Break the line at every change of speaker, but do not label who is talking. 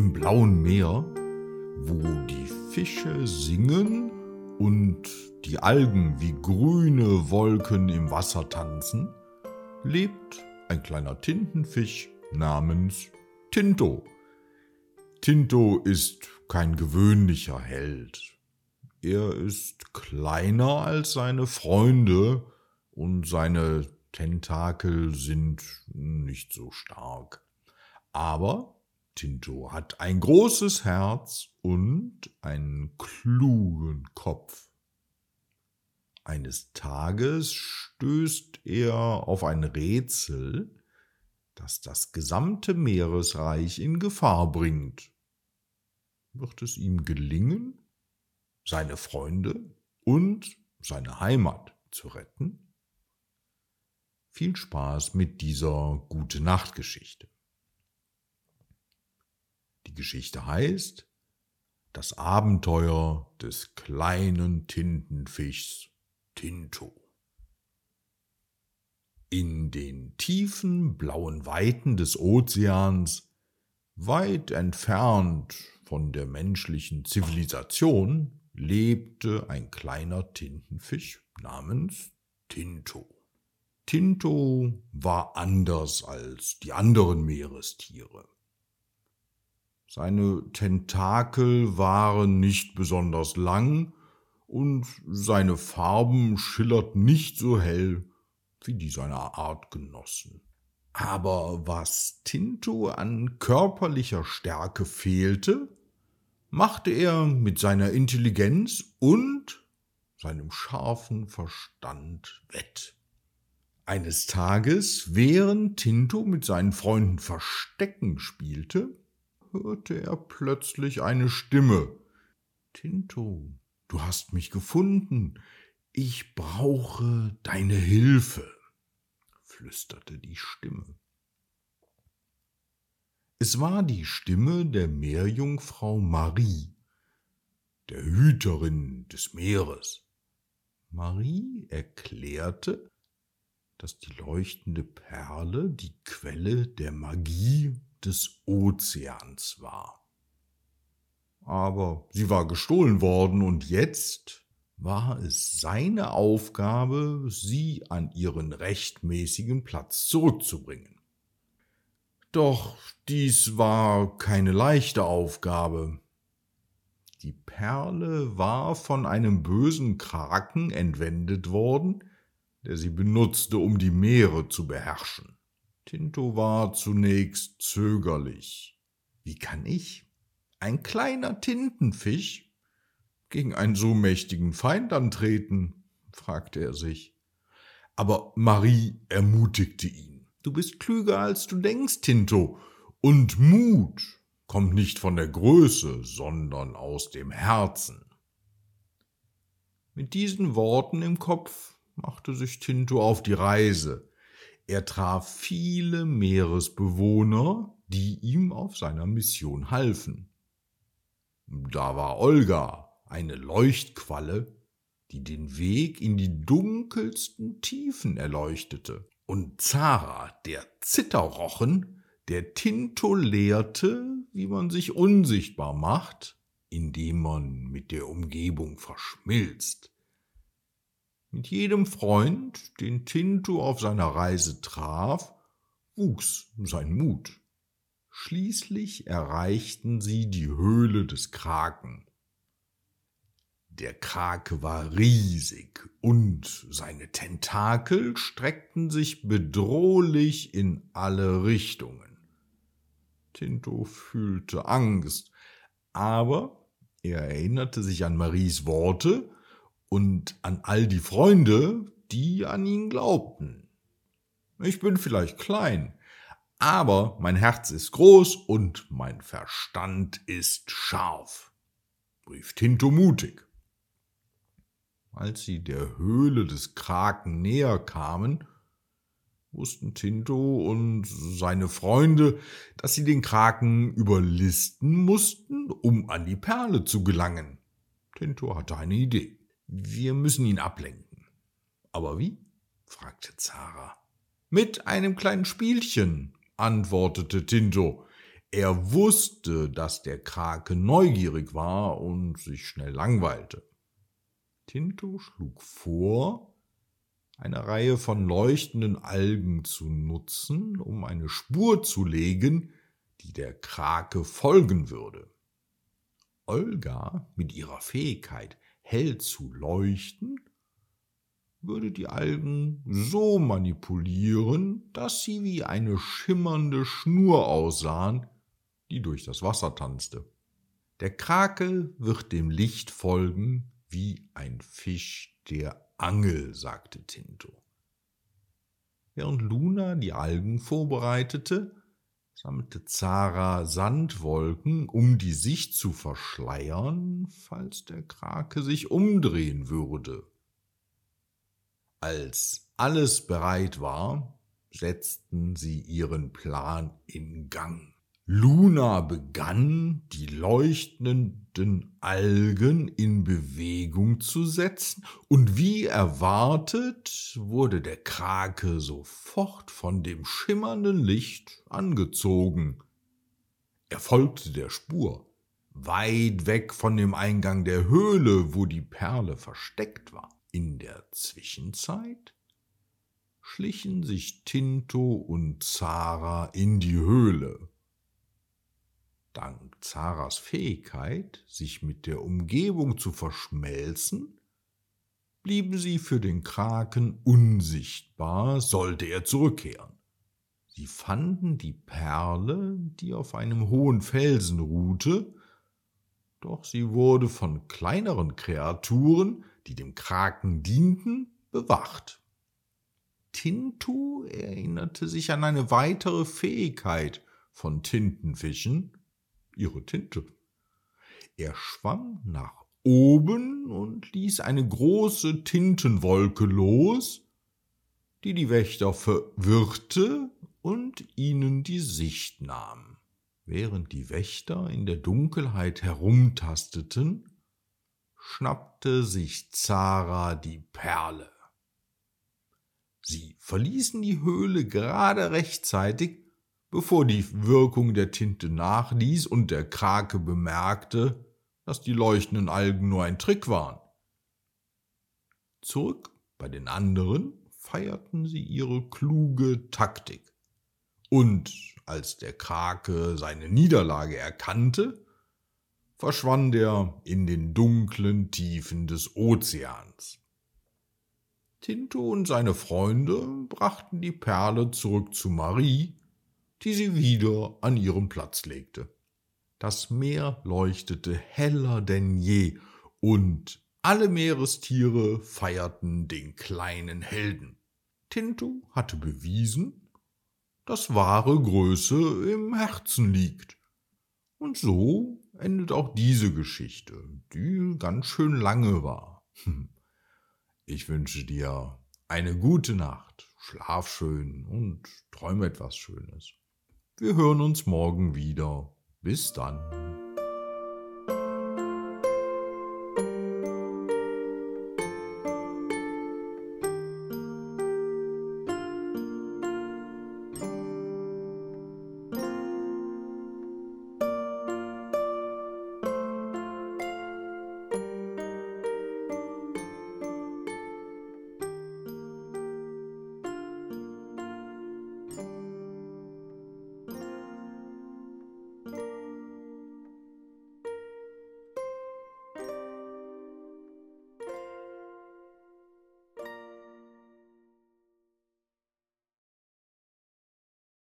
Im blauen Meer, wo die Fische singen und die Algen wie grüne Wolken im Wasser tanzen, lebt ein kleiner Tintenfisch namens Tinto. Tinto ist kein gewöhnlicher Held. Er ist kleiner als seine Freunde und seine Tentakel sind nicht so stark. Aber Tinto hat ein großes Herz und einen klugen Kopf. Eines Tages stößt er auf ein Rätsel, das das gesamte Meeresreich in Gefahr bringt. Wird es ihm gelingen, seine Freunde und seine Heimat zu retten? Viel Spaß mit dieser gute Nacht Geschichte. Die Geschichte heißt Das Abenteuer des kleinen Tintenfischs Tinto. In den tiefen blauen Weiten des Ozeans, weit entfernt von der menschlichen Zivilisation, lebte ein kleiner Tintenfisch namens Tinto. Tinto war anders als die anderen Meerestiere. Seine Tentakel waren nicht besonders lang und seine Farben schillerten nicht so hell wie die seiner Artgenossen. Aber was Tinto an körperlicher Stärke fehlte, machte er mit seiner Intelligenz und seinem scharfen Verstand wett. Eines Tages, während Tinto mit seinen Freunden Verstecken spielte, hörte er plötzlich eine Stimme. Tinto, du hast mich gefunden. Ich brauche deine Hilfe, flüsterte die Stimme. Es war die Stimme der Meerjungfrau Marie, der Hüterin des Meeres. Marie erklärte, dass die leuchtende Perle die Quelle der Magie des Ozeans war. Aber sie war gestohlen worden und jetzt war es seine Aufgabe, sie an ihren rechtmäßigen Platz zurückzubringen. Doch dies war keine leichte Aufgabe. Die Perle war von einem bösen Kraken entwendet worden, der sie benutzte, um die Meere zu beherrschen. Tinto war zunächst zögerlich. Wie kann ich, ein kleiner Tintenfisch, gegen einen so mächtigen Feind antreten? fragte er sich. Aber Marie ermutigte ihn. Du bist klüger, als du denkst, Tinto, und Mut kommt nicht von der Größe, sondern aus dem Herzen. Mit diesen Worten im Kopf machte sich Tinto auf die Reise, er traf viele Meeresbewohner, die ihm auf seiner Mission halfen. Da war Olga, eine Leuchtqualle, die den Weg in die dunkelsten Tiefen erleuchtete, und Zara, der Zitterrochen, der Tinto lehrte, wie man sich unsichtbar macht, indem man mit der Umgebung verschmilzt. Mit jedem Freund, den Tinto auf seiner Reise traf, wuchs sein Mut. Schließlich erreichten sie die Höhle des Kraken. Der Krake war riesig und seine Tentakel streckten sich bedrohlich in alle Richtungen. Tinto fühlte Angst, aber er erinnerte sich an Maries Worte und an all die Freunde, die an ihn glaubten. Ich bin vielleicht klein, aber mein Herz ist groß und mein Verstand ist scharf, rief Tinto mutig. Als sie der Höhle des Kraken näher kamen, wussten Tinto und seine Freunde, dass sie den Kraken überlisten mussten, um an die Perle zu gelangen. Tinto hatte eine Idee. Wir müssen ihn ablenken. Aber wie? fragte Zara. Mit einem kleinen Spielchen, antwortete Tinto. Er wusste, dass der Krake neugierig war und sich schnell langweilte. Tinto schlug vor, eine Reihe von leuchtenden Algen zu nutzen, um eine Spur zu legen, die der Krake folgen würde. Olga mit ihrer Fähigkeit, hell zu leuchten, würde die Algen so manipulieren, dass sie wie eine schimmernde Schnur aussahen, die durch das Wasser tanzte. Der Krake wird dem Licht folgen wie ein Fisch der Angel, sagte Tinto. Während Luna die Algen vorbereitete, sammelte Zara Sandwolken, um die Sicht zu verschleiern, falls der Krake sich umdrehen würde. Als alles bereit war, setzten sie ihren Plan in Gang. Luna begann, die leuchtenden Algen in Bewegung zu setzen, und wie erwartet wurde der Krake sofort von dem schimmernden Licht angezogen. Er folgte der Spur, weit weg von dem Eingang der Höhle, wo die Perle versteckt war. In der Zwischenzeit schlichen sich Tinto und Zara in die Höhle. Dank Zaras Fähigkeit, sich mit der Umgebung zu verschmelzen, blieben sie für den Kraken unsichtbar, sollte er zurückkehren. Sie fanden die Perle, die auf einem hohen Felsen ruhte, doch sie wurde von kleineren Kreaturen, die dem Kraken dienten, bewacht. Tintu erinnerte sich an eine weitere Fähigkeit von Tintenfischen, ihre Tinte. Er schwamm nach oben und ließ eine große Tintenwolke los, die die Wächter verwirrte und ihnen die Sicht nahm. Während die Wächter in der Dunkelheit herumtasteten, schnappte sich Zara die Perle. Sie verließen die Höhle gerade rechtzeitig, bevor die Wirkung der Tinte nachließ und der Krake bemerkte, dass die leuchtenden Algen nur ein Trick waren. Zurück bei den anderen feierten sie ihre kluge Taktik. Und als der Krake seine Niederlage erkannte, verschwand er in den dunklen Tiefen des Ozeans. Tinto und seine Freunde brachten die Perle zurück zu Marie, die sie wieder an ihren Platz legte. Das Meer leuchtete heller denn je, und alle Meerestiere feierten den kleinen Helden. Tinto hatte bewiesen, dass wahre Größe im Herzen liegt. Und so endet auch diese Geschichte, die ganz schön lange war. Ich wünsche dir eine gute Nacht, schlaf schön und träume etwas Schönes. Wir hören uns morgen wieder. Bis dann.